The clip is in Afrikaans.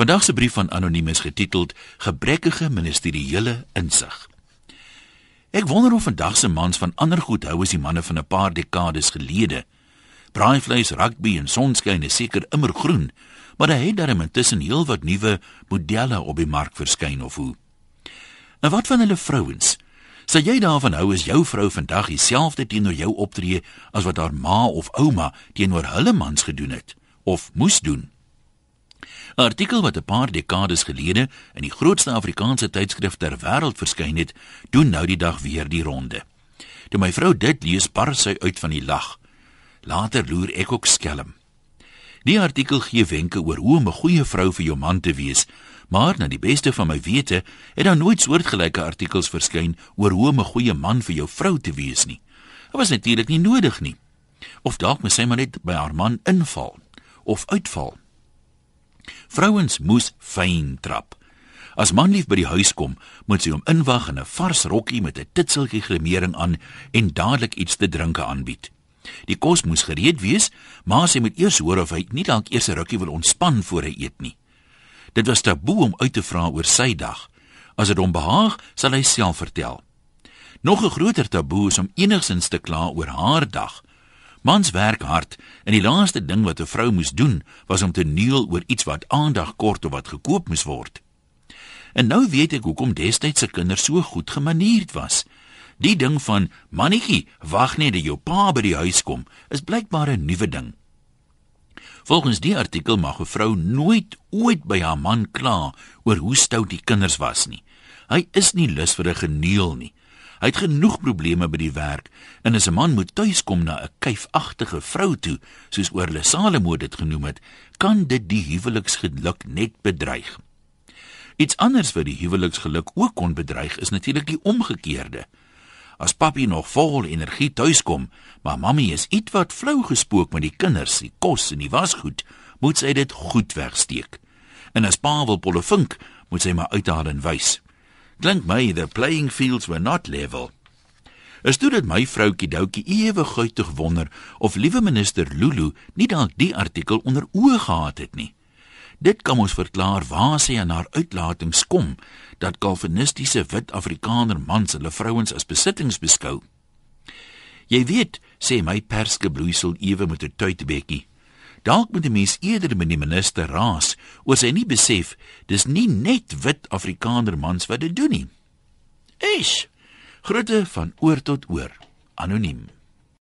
Vandag se brief van anoniem is getiteld Gebrekkige ministeriële insig. Ek wonder of vandag se mans van ander goed hou as die manne van 'n paar dekades gelede. Braaivleis, rugby en sonskyn is seker immer groen, maar daar het darem intussen heelwat nuwe modelle op die mark verskyn of hoe. En wat van hulle vrouens? Sal jy daarvan hou as jou vrou vandag dieselfde teenoor jou optree as wat haar ma of ouma teenoor hulle mans gedoen het of moes doen? 'n Artikel wat 'n paar dekades gelede in die grootste Afrikaanse tydskrif ter wêreld verskyn het, doen nou die dag weer die ronde. Toe my vrou dit lees, bar sy uit van die lag. Later loer ek ook skelm. Die artikel gee wenke oor hoe om 'n goeie vrou vir jou man te wees, maar na die beste van my wete het daar nooit soortgelyke artikels verskyn oor hoe om 'n goeie man vir jou vrou te wees nie. Dit was natuurlik nie nodig nie. Of dalk moet sy maar net by haar man inval of uitval. Vrouens moes fyn trap. As man lief by die huis kom, moet sy hom inwag in 'n vars rokkie met 'n titseltjie grimering aan en dadelik iets te drinke aanbied. Die kos moes gereed wees, maar sy moet eers hoor of hy nie dalk eers 'n rukkie wil ontspan voor hy eet nie. Dit was taboe om uit te vra oor sy dag. As dit hom behaag, sal hy self vertel. Nog 'n groter taboe is om enigsins te kla oor haar dag. Mans werk hard en die laaste ding wat 'n vrou moes doen was om te neel oor iets wat aandag kort of wat gekoop moes word. En nou weet ek hoekom destydse kinders so goed gemanierd was. Die ding van mannetjie, wag net dat jou pa by die huis kom, is blykbaar 'n nuwe ding. Volgens die artikel mag 'n vrou nooit ooit by haar man kla oor hoe stout die kinders was nie. Hy is nie lus vir 'n geneel nie. Hy het genoeg probleme by die werk en as 'n man moet tuiskom na 'n kyfagtige vrou toe, soos oorle Salomo dit genoem het, kan dit die huweliksgeluk net bedreig. Iets anders wat die huweliksgeluk ook kon bedreig is natuurlik die omgekeerde. As papi nog vol energie tuiskom, maar mammy is ietwat flou gespook met die kinders, die kos en die wasgoed, moet sy dit goed wegsteek. En as pa wil pollefink, moet sy maar uithaal en wys. Klink my the playing fields were not level. Es toe dit my vroutjie Doutjie ewe guitig wonder of liewe minister Lulu nie dalk die artikel onder oë gehad het nie. Dit kan ons verklaar waar sy aan haar uitlatings kom dat kalvinistiese wit Afrikaner mans hulle vrouens as besittings beskou. Jy weet, sê my perske bloeisel ewe met 'n tuitbekkie. Dalk moet die mens eerder met die minister raas oor sy nie besef dis nie net wit Afrikaner mans wat dit doen nie. Eish. Groete van oor tot oor. Anoniem.